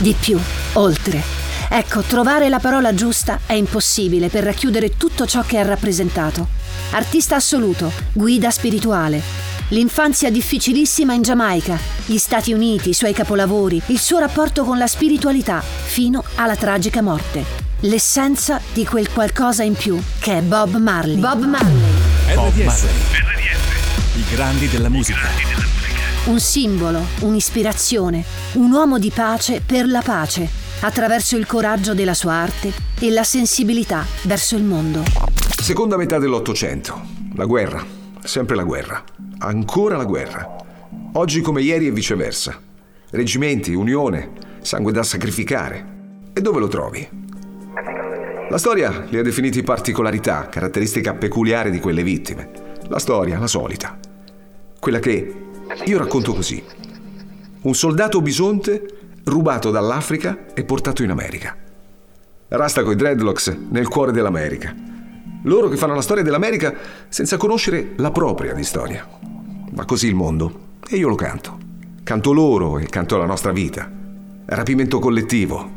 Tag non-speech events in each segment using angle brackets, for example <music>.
Di più, oltre. Ecco, trovare la parola giusta è impossibile per racchiudere tutto ciò che ha rappresentato. Artista assoluto, guida spirituale, L'infanzia difficilissima in Giamaica, gli Stati Uniti, i suoi capolavori, il suo rapporto con la spiritualità, fino alla tragica morte. L'essenza di quel qualcosa in più che è Bob Marley. Bob Marley. Bob Marley. I grandi della musica. Un simbolo, un'ispirazione, un uomo di pace per la pace, attraverso il coraggio della sua arte e la sensibilità verso il mondo. Seconda metà dell'Ottocento. La guerra. Sempre la guerra ancora la guerra. Oggi come ieri e viceversa. Reggimenti, unione, sangue da sacrificare. E dove lo trovi? La storia li ha definiti particolarità, caratteristica peculiare di quelle vittime. La storia, la solita. Quella che io racconto così. Un soldato bisonte rubato dall'Africa e portato in America. Rasta coi dreadlocks nel cuore dell'America. Loro che fanno la storia dell'America senza conoscere la propria di storia. Va così il mondo e io lo canto. Canto loro e canto la nostra vita. Rapimento collettivo,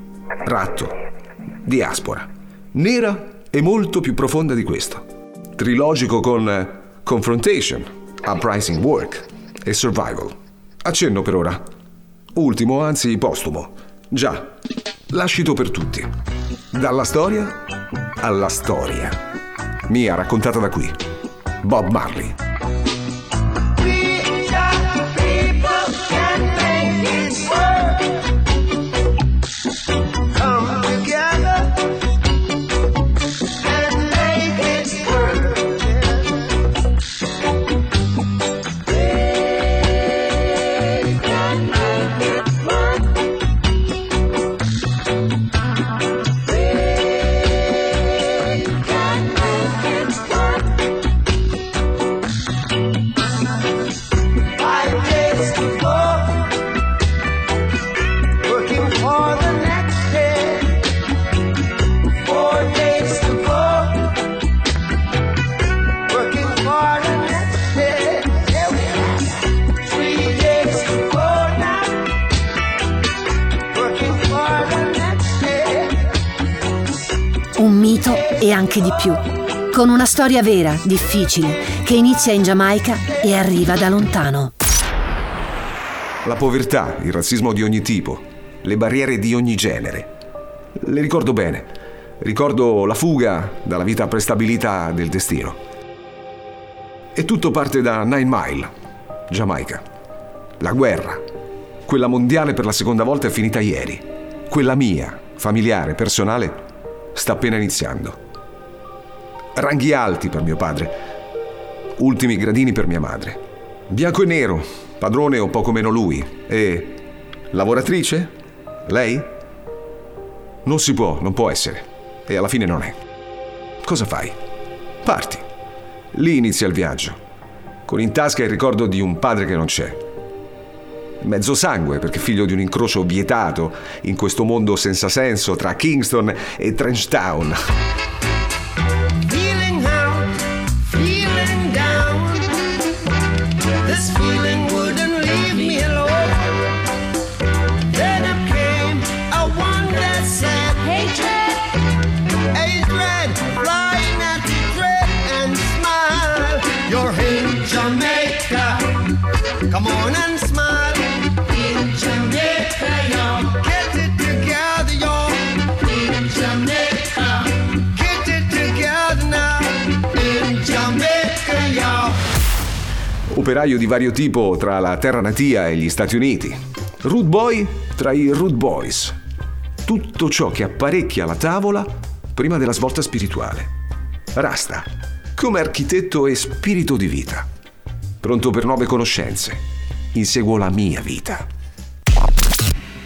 ratto, diaspora. Nera e molto più profonda di questo. Trilogico con Confrontation, Uprising Work e Survival. Accenno per ora. Ultimo, anzi postumo. Già, lascito per tutti. Dalla storia alla storia. Mia raccontata da qui. Bob Marley. E anche di più, con una storia vera, difficile, che inizia in Giamaica e arriva da lontano. La povertà, il razzismo di ogni tipo, le barriere di ogni genere. Le ricordo bene. Ricordo la fuga dalla vita prestabilita del destino. E tutto parte da Nine Mile, Giamaica. La guerra. Quella mondiale per la seconda volta è finita ieri. Quella mia, familiare, personale, sta appena iniziando. Ranghi alti per mio padre, ultimi gradini per mia madre. Bianco e nero, padrone o poco meno lui. E lavoratrice? Lei? Non si può, non può essere. E alla fine non è. Cosa fai? Parti. Lì inizia il viaggio. Con in tasca il ricordo di un padre che non c'è. Mezzo sangue, perché figlio di un incrocio vietato in questo mondo senza senso tra Kingston e Trenchtown. This feeling wouldn't leave me alone. Then up came a one that said, dread and smile. You're in Jamaica. Come on and operaio di vario tipo tra la terra natia e gli Stati Uniti, Rude Boy tra i Rude Boys. Tutto ciò che apparecchia la tavola prima della svolta spirituale. Rasta, come architetto e spirito di vita. Pronto per nuove conoscenze. Inseguo la mia vita.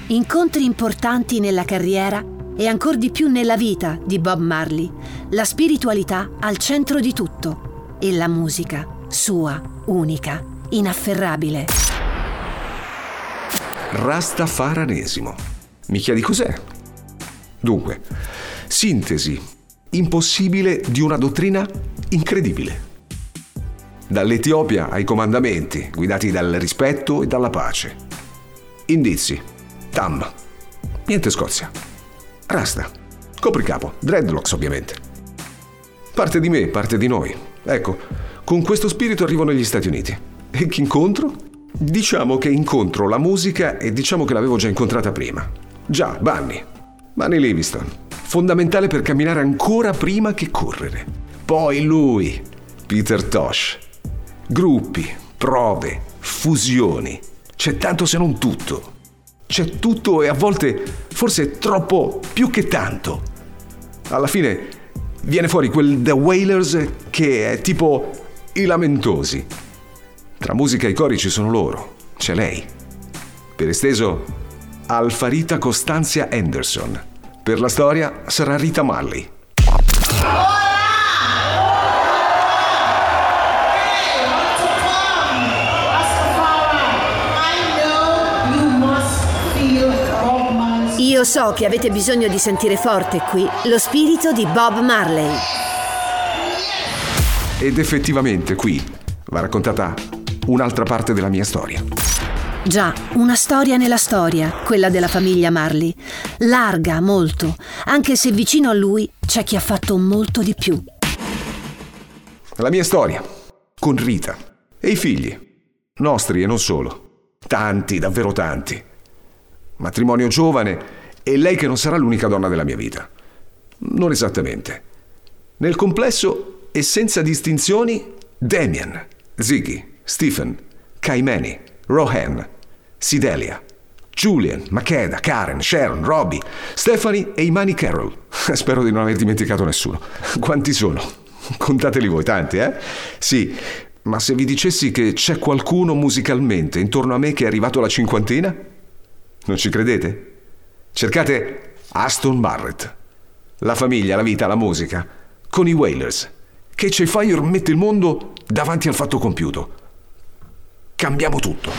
Incontri importanti nella carriera e ancor di più nella vita di Bob Marley. La spiritualità al centro di tutto e la musica sua, unica, inafferrabile. Rastafaranesimo. Mi chiedi cos'è? Dunque, sintesi impossibile di una dottrina incredibile. Dall'Etiopia ai comandamenti, guidati dal rispetto e dalla pace. Indizi. Tam. Niente Scozia. Rasta. Copricapo. Dreadlocks, ovviamente. Parte di me, parte di noi. Ecco, con questo spirito arrivo negli Stati Uniti. E chi incontro? Diciamo che incontro la musica e diciamo che l'avevo già incontrata prima. Già, Bunny. Bunny Livingston. Fondamentale per camminare ancora prima che correre. Poi lui, Peter Tosh. Gruppi, prove, fusioni. C'è tanto se non tutto. C'è tutto e a volte forse troppo più che tanto. Alla fine viene fuori quel The Wailers che è tipo i lamentosi. Tra musica e cori ci sono loro, c'è lei. Per esteso, Alfarita Costanzia Anderson. Per la storia sarà Rita Marley. Io so che avete bisogno di sentire forte qui lo spirito di Bob Marley. Ed effettivamente qui va raccontata un'altra parte della mia storia. Già, una storia nella storia, quella della famiglia Marley. Larga molto, anche se vicino a lui c'è chi ha fatto molto di più. La mia storia, con Rita e i figli, nostri e non solo. Tanti, davvero tanti. Matrimonio giovane e lei che non sarà l'unica donna della mia vita. Non esattamente. Nel complesso e senza distinzioni, Damien, Ziggy, Stephen, Kaimeni, Rohan, Sidelia, Julian, Makeda, Karen, Sharon, Robbie, Stephanie e Imani Carroll. <laughs> Spero di non aver dimenticato nessuno. Quanti sono? Contateli voi, tanti, eh? Sì, ma se vi dicessi che c'è qualcuno musicalmente intorno a me che è arrivato alla cinquantina? Non ci credete? Cercate Aston Barrett. La famiglia, la vita, la musica. Con i Wailers. Che Che Fire mette il mondo davanti al fatto compiuto. Cambiamo tutto.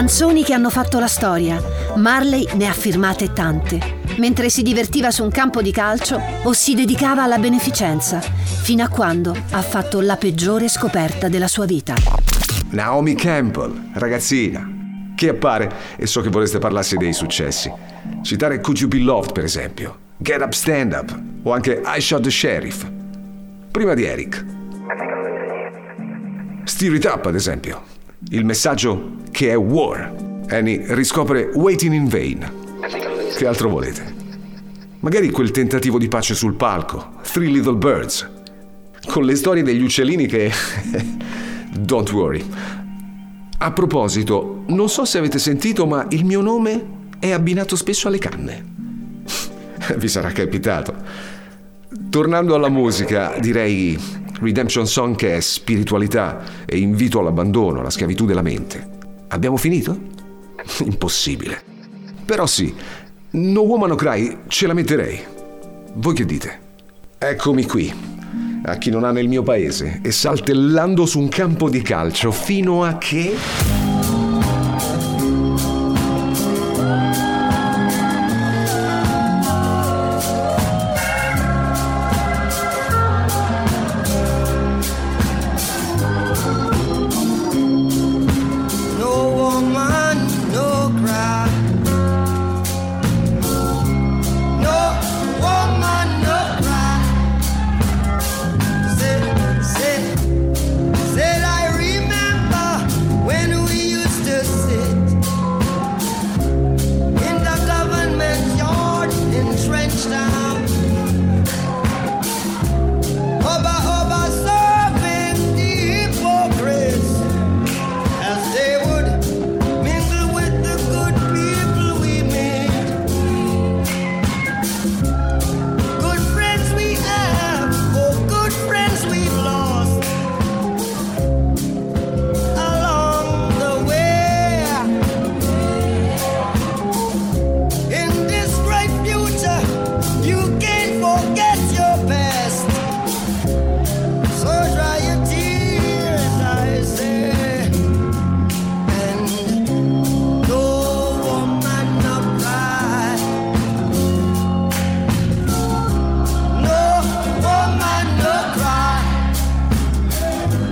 Canzoni che hanno fatto la storia. Marley ne ha firmate tante. Mentre si divertiva su un campo di calcio o si dedicava alla beneficenza, fino a quando ha fatto la peggiore scoperta della sua vita. Naomi Campbell, ragazzina, che appare, e so che vorreste parlarsi dei successi. Citare Could You Be Loved, per esempio, Get Up Stand Up o anche I Shot the Sheriff. Prima di Eric. Steer It Up, ad esempio. Il messaggio che è war. Annie riscopre Waiting in Vain. Che altro volete? Magari quel tentativo di pace sul palco, Three Little Birds, con le storie degli uccellini che... <laughs> Don't worry. A proposito, non so se avete sentito, ma il mio nome è abbinato spesso alle canne. <laughs> Vi sarà capitato. Tornando alla musica, direi Redemption Song che è spiritualità e invito all'abbandono, alla schiavitù della mente. Abbiamo finito? <laughs> Impossibile. Però sì, No Woman No Cry ce la metterei. Voi che dite? Eccomi qui, a chi non ha nel mio paese, e saltellando su un campo di calcio fino a che...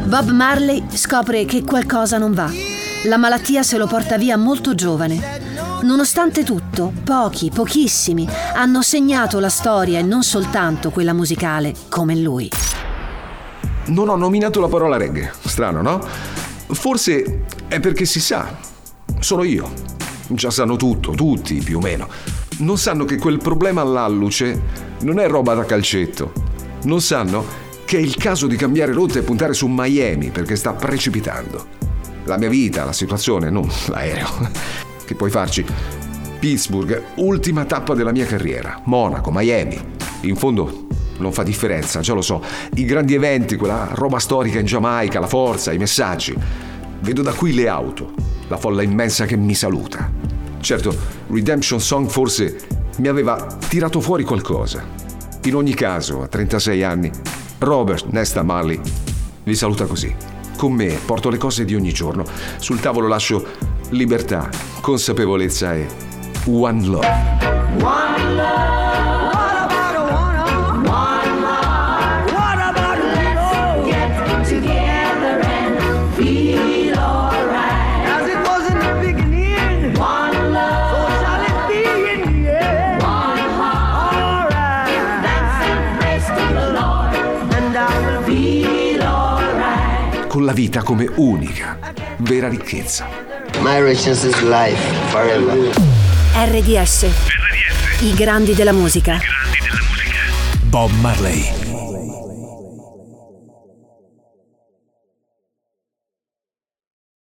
Bob Marley scopre che qualcosa non va. La malattia se lo porta via molto giovane. Nonostante tutto, pochi, pochissimi, hanno segnato la storia e non soltanto quella musicale, come lui. Non ho nominato la parola reggae. Strano, no? Forse è perché si sa. Sono io. Già sanno tutto, tutti più o meno. Non sanno che quel problema all'alluce non è roba da calcetto. Non sanno che è il caso di cambiare rotta e puntare su Miami perché sta precipitando. La mia vita, la situazione, non l'aereo <laughs> che puoi farci. Pittsburgh, ultima tappa della mia carriera. Monaco, Miami. In fondo non fa differenza, già lo so. I grandi eventi, quella roba storica in Giamaica, la forza, i messaggi. Vedo da qui le auto, la folla immensa che mi saluta. Certo, Redemption Song forse mi aveva tirato fuori qualcosa. In ogni caso, a 36 anni, Robert Nesta Marley vi saluta così. Con me porto le cose di ogni giorno. Sul tavolo lascio libertà, consapevolezza e one love. One la vita come unica, vera ricchezza. My riches is life forever. RDS. RDS. I grandi della musica. I grandi della musica. Bob Marley.